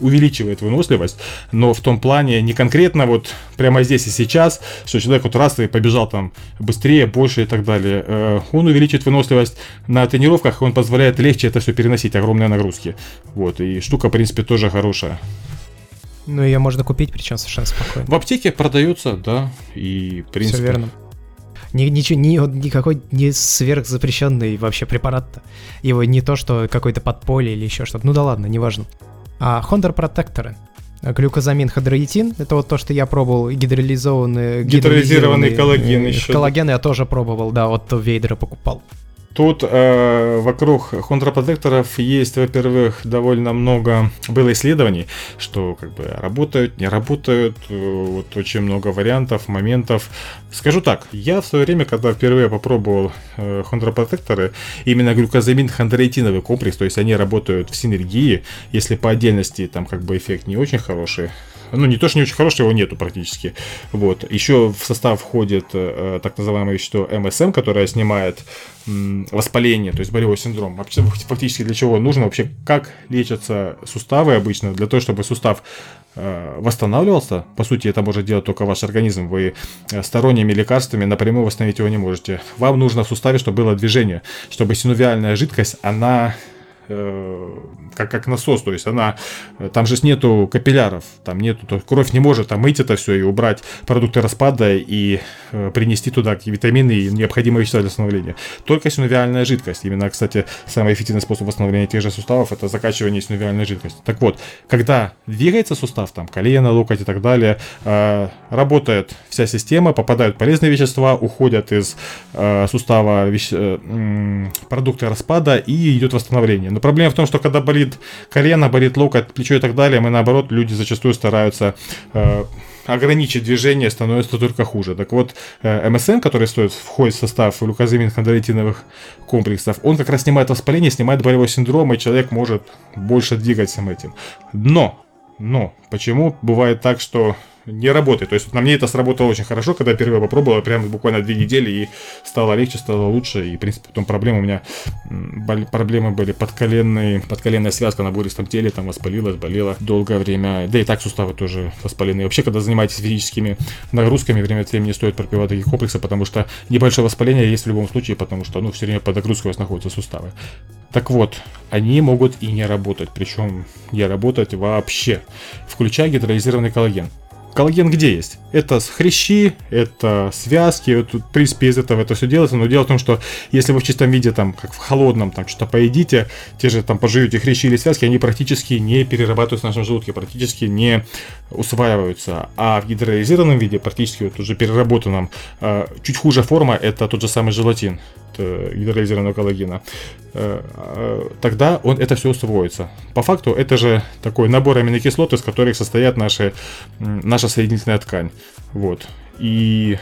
увеличивает выносливость, но в том плане не конкретно вот прямо здесь и сейчас, что человек вот раз и побежал там быстрее, больше и так далее. Э, он увеличивает выносливость на тренировках, он позволяет легче это все переносить, огромные нагрузки. Вот, и штука, в принципе, тоже хорошая. Ну, ее можно купить, причем совершенно спокойно. В аптеке продается, да, и в принципе... Все верно. Ни, ничего, ни, никакой не сверхзапрещенный вообще препарат -то. Его не то, что какой-то подполье или еще что-то. Ну да ладно, неважно. А хондропротекторы. Глюкозамин хадроитин, это вот то, что я пробовал, гидролизованный... Гидролизированный коллаген еще. Коллаген я тоже пробовал, да, вот Вейдера покупал. Тут э, вокруг хондропротекторов есть, во-первых, довольно много было исследований, что как бы работают, не работают, э, вот очень много вариантов, моментов. Скажу так, я в свое время, когда впервые попробовал э, хондропротекторы, именно глюкозамин хондроитиновый комплекс, то есть они работают в синергии, если по отдельности там как бы эффект не очень хороший, ну, не то, что не очень хороший, его нету практически. Вот. Еще в состав входит э, так называемое вещество МСМ, которое снимает воспаление, то есть болевой синдром. Вообще, фактически для чего нужно вообще, как лечатся суставы обычно, для того, чтобы сустав э, восстанавливался. По сути, это может делать только ваш организм. Вы э, сторонними лекарствами напрямую восстановить его не можете. Вам нужно в суставе, чтобы было движение, чтобы синовиальная жидкость, она Э, как, как насос, то есть она, там же нету капилляров, там нету, то кровь не может там мыть это все и убрать продукты распада и э, принести туда какие витамины и необходимые вещества для восстановления. Только синовиальная жидкость, именно, кстати, самый эффективный способ восстановления тех же суставов это закачивание синовиальной жидкости. Так вот, когда двигается сустав, там колено, локоть и так далее, э, работает вся система, попадают полезные вещества, уходят из э, сустава веще... э, продукты распада и идет восстановление. Но проблема в том, что когда болит колено, болит локоть, плечо и так далее, мы наоборот, люди зачастую стараются э, ограничить движение, становится только хуже. Так вот, э, МСН, который стоит, входит в состав глюкозамин хондроитиновых комплексов, он как раз снимает воспаление, снимает болевой синдром, и человек может больше двигать всем этим. Но, но, почему бывает так, что не работает. То есть вот на мне это сработало очень хорошо, когда я первый попробовал, прям буквально две недели, и стало легче, стало лучше, и, в принципе, потом проблемы у меня, проблемы были подколенные, подколенная связка на буристом теле, там воспалилась, болела долгое время, да и так суставы тоже воспаленные. Вообще, когда занимаетесь физическими нагрузками, время от времени стоит пропивать такие комплексы, потому что небольшое воспаление есть в любом случае, потому что, ну, все время под нагрузкой у вас находятся суставы. Так вот, они могут и не работать, причем не работать вообще, включая гидролизированный коллаген. Коллаген где есть? Это хрящи, это связки, вот, в принципе, из этого это все делается, но дело в том, что если вы в чистом виде, там, как в холодном, там, что-то поедите, те же, там, пожуете хрящи или связки, они практически не перерабатываются в нашем желудке, практически не усваиваются, а в гидролизированном виде, практически вот уже переработанном, э, чуть хуже форма, это тот же самый желатин гидролизированного коллагена, э, э, тогда он это все усвоится. По факту это же такой набор аминокислот, из которых состоят наши, наша соединительная ткань. Вот. И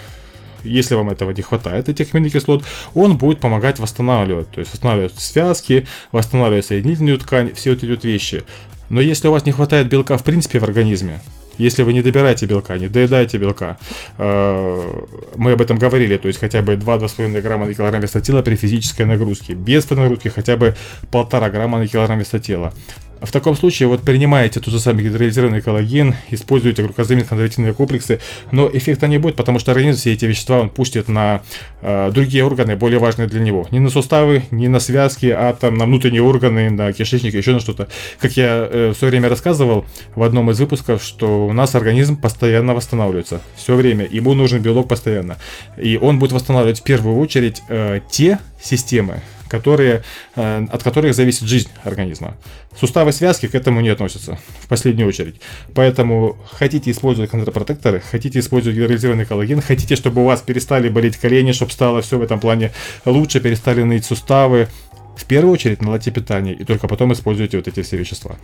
если вам этого не хватает, этих аминокислот, он будет помогать восстанавливать. То есть восстанавливать связки, восстанавливать соединительную ткань, все вот эти вот вещи. Но если у вас не хватает белка в принципе в организме, если вы не добираете белка, не доедаете белка, э, мы об этом говорили, то есть хотя бы 2-2,5 грамма на килограмм веса тела при физической нагрузке, без нагрузки хотя бы 1,5 грамма на килограмм веса тела. В таком случае вот принимаете тот же самый гидролизированный коллаген, используете глюкозамин хондроитиновые комплексы, но эффекта не будет, потому что организм все эти вещества он пустит на э, другие органы, более важные для него. Не на суставы, не на связки, а там на внутренние органы, на кишечник, еще на что-то. Как я э, в свое время рассказывал в одном из выпусков, что у нас организм постоянно восстанавливается. Все время. Ему нужен белок постоянно. И он будет восстанавливать в первую очередь э, те системы, которые, э, от которых зависит жизнь организма. Суставы связки к этому не относятся, в последнюю очередь. Поэтому хотите использовать контрпротекторы, хотите использовать гидролизированный коллаген, хотите, чтобы у вас перестали болеть колени, чтобы стало все в этом плане лучше, перестали ныть суставы, в первую очередь наладьте питание, и только потом используйте вот эти все вещества.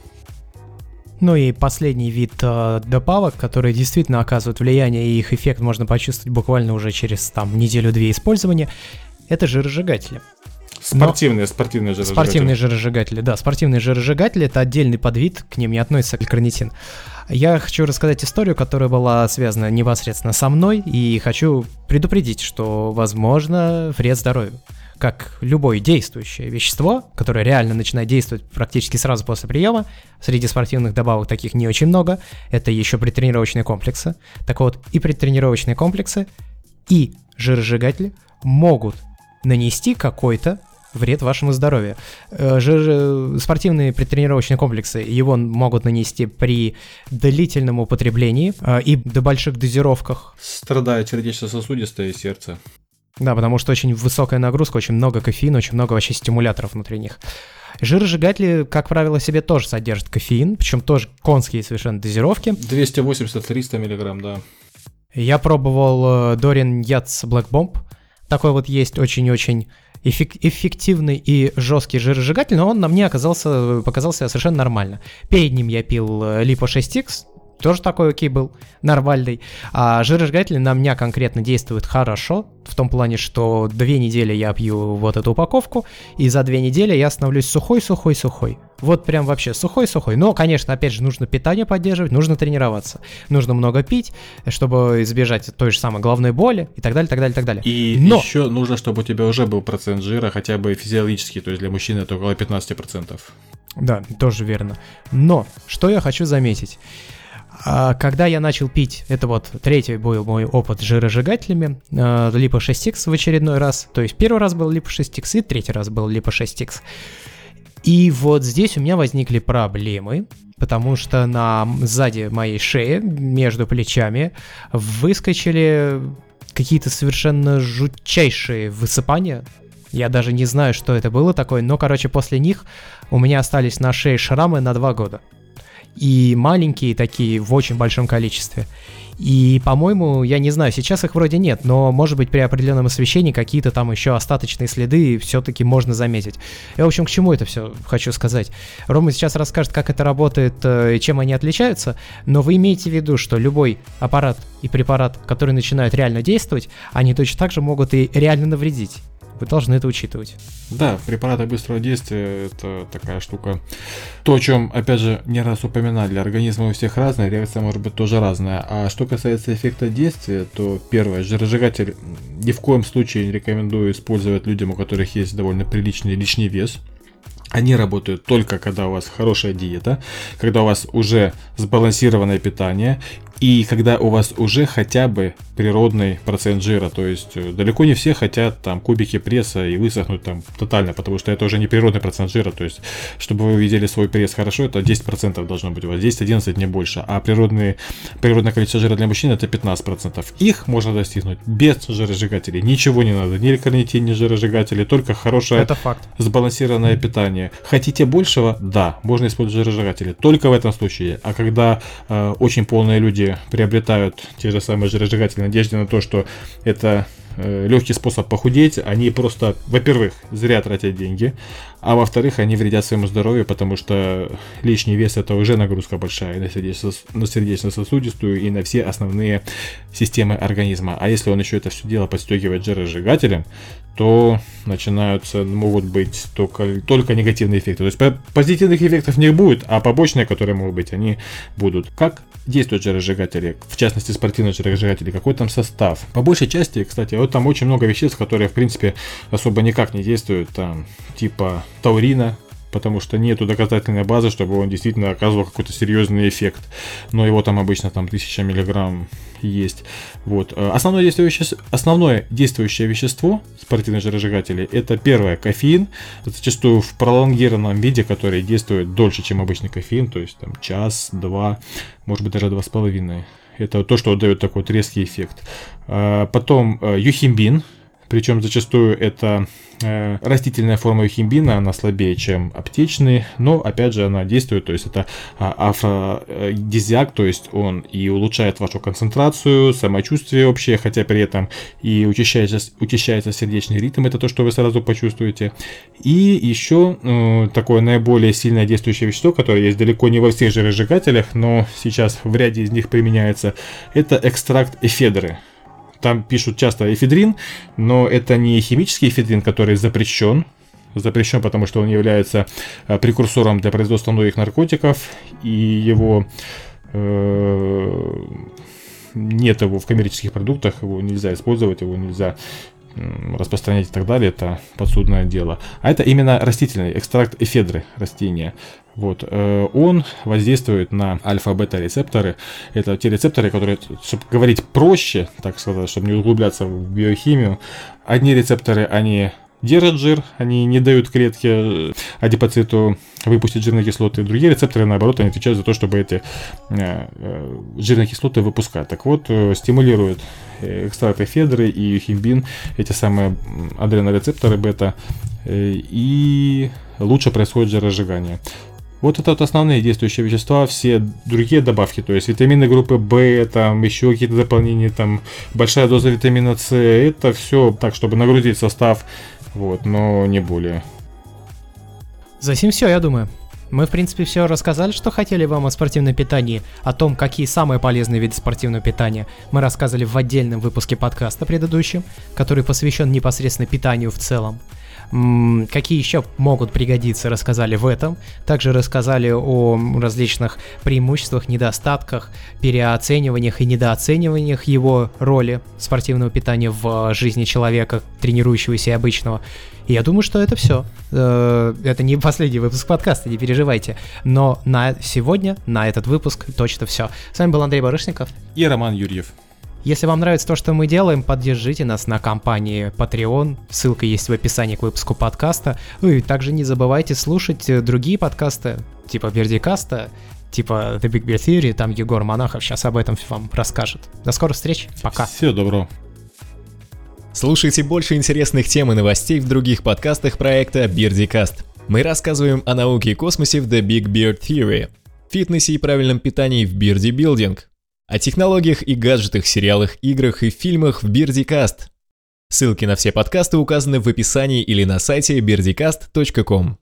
Ну и последний вид э, добавок, которые действительно оказывают влияние, и их эффект можно почувствовать буквально уже через там неделю-две использования, это жиросжигатели. Спортивные, Но... спортивные жиросжигатели. Спортивные жиросжигатели, да. Спортивные жиросжигатели — это отдельный подвид, к ним не относится карнитин. Я хочу рассказать историю, которая была связана непосредственно со мной, и хочу предупредить, что, возможно, вред здоровью. Как любое действующее вещество, которое реально начинает действовать практически сразу после приема, среди спортивных добавок таких не очень много, это еще предтренировочные комплексы. Так вот, и предтренировочные комплексы, и жиросжигатели могут нанести какой-то вред вашему здоровью. Э, Жир, спортивные предтренировочные комплексы его могут нанести при длительном употреблении э, и до больших дозировках. Страдает сердечно-сосудистое сердце. Да, потому что очень высокая нагрузка, очень много кофеина, очень много вообще стимуляторов внутри них. Жиросжигатели, как правило, себе тоже содержат кофеин, причем тоже конские совершенно дозировки. 280-300 миллиграмм, да. Я пробовал Dorian Yates Black Bomb. Такой вот есть очень-очень эффективный и жесткий жиросжигатель, но он на мне оказался, показался совершенно нормально. Перед ним я пил Lipo 6X, тоже такой окей был, нормальный. А жиросжигатели на меня конкретно действуют хорошо, в том плане, что две недели я пью вот эту упаковку, и за две недели я становлюсь сухой-сухой-сухой. Вот прям вообще сухой-сухой. Но, конечно, опять же, нужно питание поддерживать, нужно тренироваться. Нужно много пить, чтобы избежать той же самой головной боли и так далее, так далее, так далее. И Но... еще нужно, чтобы у тебя уже был процент жира, хотя бы физиологический, то есть для мужчины это около 15%. Да, тоже верно. Но, что я хочу заметить. А когда я начал пить, это вот третий был мой опыт с жиросжигателями, э, Липа 6X в очередной раз, то есть первый раз был Липа 6X и третий раз был Липа 6X. И вот здесь у меня возникли проблемы, потому что на сзади моей шеи, между плечами, выскочили какие-то совершенно жутчайшие высыпания. Я даже не знаю, что это было такое, но, короче, после них у меня остались на шее шрамы на два года и маленькие такие в очень большом количестве. И, по-моему, я не знаю, сейчас их вроде нет, но, может быть, при определенном освещении какие-то там еще остаточные следы все-таки можно заметить. И, в общем, к чему это все хочу сказать? Рома сейчас расскажет, как это работает э, и чем они отличаются, но вы имеете в виду, что любой аппарат и препарат, который начинают реально действовать, они точно так же могут и реально навредить. Вы должны это учитывать. Да, препараты быстрого действия это такая штука. То, о чем, опять же, не раз упоминали, организмы у всех разные, реакция может быть тоже разная. А что касается эффекта действия, то первое, жиросжигатель ни в коем случае не рекомендую использовать людям, у которых есть довольно приличный лишний вес. Они работают только когда у вас хорошая диета, когда у вас уже сбалансированное питание и когда у вас уже хотя бы природный процент жира, то есть э, далеко не все хотят там кубики пресса и высохнуть там тотально, потому что это уже не природный процент жира, то есть чтобы вы увидели свой пресс хорошо, это 10% должно быть у вас, 10-11 не больше, а природный, природное количество жира для мужчин это 15%. Их можно достигнуть без жиросжигателей, ничего не надо, ни карнитин, ни жиросжигатели, только хорошее это факт. сбалансированное питание. Хотите большего? Да, можно использовать жиросжигатели, только в этом случае, а когда э, очень полные люди люди приобретают те же самые жиросжигатели в надежде на то, что это э, легкий способ похудеть, они просто, во-первых, зря тратят деньги, а во-вторых, они вредят своему здоровью, потому что лишний вес это уже нагрузка большая на, на сердечно-сосудистую и на все основные системы организма. А если он еще это все дело подстегивает жиросжигателем, то начинаются, могут быть только, только негативные эффекты. То есть позитивных эффектов не будет, а побочные, которые могут быть, они будут. Как действуют жиросжигатели, в частности спортивные жиросжигатели, какой там состав? По большей части, кстати, вот там очень много веществ, которые, в принципе, особо никак не действуют, там, типа таурина, потому что нету доказательной базы, чтобы он действительно оказывал какой-то серьезный эффект. Но его там обычно там 1000 миллиграмм есть. Вот. Э, основное действующее, основное действующее вещество спортивных жиросжигателей это первое кофеин, зачастую в пролонгированном виде, который действует дольше, чем обычный кофеин, то есть там час, два, может быть даже два с половиной. Это то, что дает такой вот резкий эффект. Э, потом э, юхимбин, причем зачастую это э, растительная форма химбина, она слабее, чем аптечный, но опять же она действует, то есть это а, афродизиак, то есть он и улучшает вашу концентрацию, самочувствие общее, хотя при этом и учащается, учащается сердечный ритм, это то, что вы сразу почувствуете. И еще э, такое наиболее сильное действующее вещество, которое есть далеко не во всех жиросжигателях, но сейчас в ряде из них применяется, это экстракт эфедры там пишут часто эфедрин, но это не химический эфедрин, который запрещен, запрещен, потому что он является э, прекурсором для производства многих наркотиков, и его э, нет его в коммерческих продуктах, его нельзя использовать, его нельзя распространять и так далее, это подсудное дело. А это именно растительный экстракт эфедры растения. Вот, э, он воздействует на альфа-бета рецепторы. Это те рецепторы, которые, чтобы говорить проще, так сказать, чтобы не углубляться в биохимию, одни рецепторы, они держат жир, они не дают клетке адипоциту выпустить жирные кислоты. Другие рецепторы, наоборот, они отвечают за то, чтобы эти жирные кислоты выпускать. Так вот, стимулируют экстракты федры и химбин, эти самые адренорецепторы бета, и лучше происходит жиросжигание. Вот это вот основные действующие вещества, все другие добавки, то есть витамины группы В, там еще какие-то дополнения, там большая доза витамина С, это все так, чтобы нагрузить состав, вот, но не более. За сим все, я думаю. Мы, в принципе, все рассказали, что хотели вам о спортивном питании, о том, какие самые полезные виды спортивного питания. Мы рассказывали в отдельном выпуске подкаста предыдущем, который посвящен непосредственно питанию в целом. Какие еще могут пригодиться, рассказали в этом. Также рассказали о различных преимуществах, недостатках, переоцениваниях и недооцениваниях его роли спортивного питания в жизни человека, тренирующегося и обычного. И я думаю, что это все. Э, это не последний выпуск подкаста, не переживайте. Но на сегодня, на этот выпуск точно все. С вами был Андрей Барышников. И Роман Юрьев. Если вам нравится то, что мы делаем, поддержите нас на компании Patreon. Ссылка есть в описании к выпуску подкаста. Ну и также не забывайте слушать э, другие подкасты, типа Вердикаста, типа The Big Bear Theory, там Егор Монахов сейчас об этом вам расскажет. До скорых встреч, пока. Всего доброго. Слушайте больше интересных тем и новостей в других подкастах проекта Бердикаст. Мы рассказываем о науке и космосе в The Big Beard Theory, фитнесе и правильном питании в Beardy Building, о технологиях и гаджетах, сериалах, играх и фильмах в Birdicast. Ссылки на все подкасты указаны в описании или на сайте birdicast.com.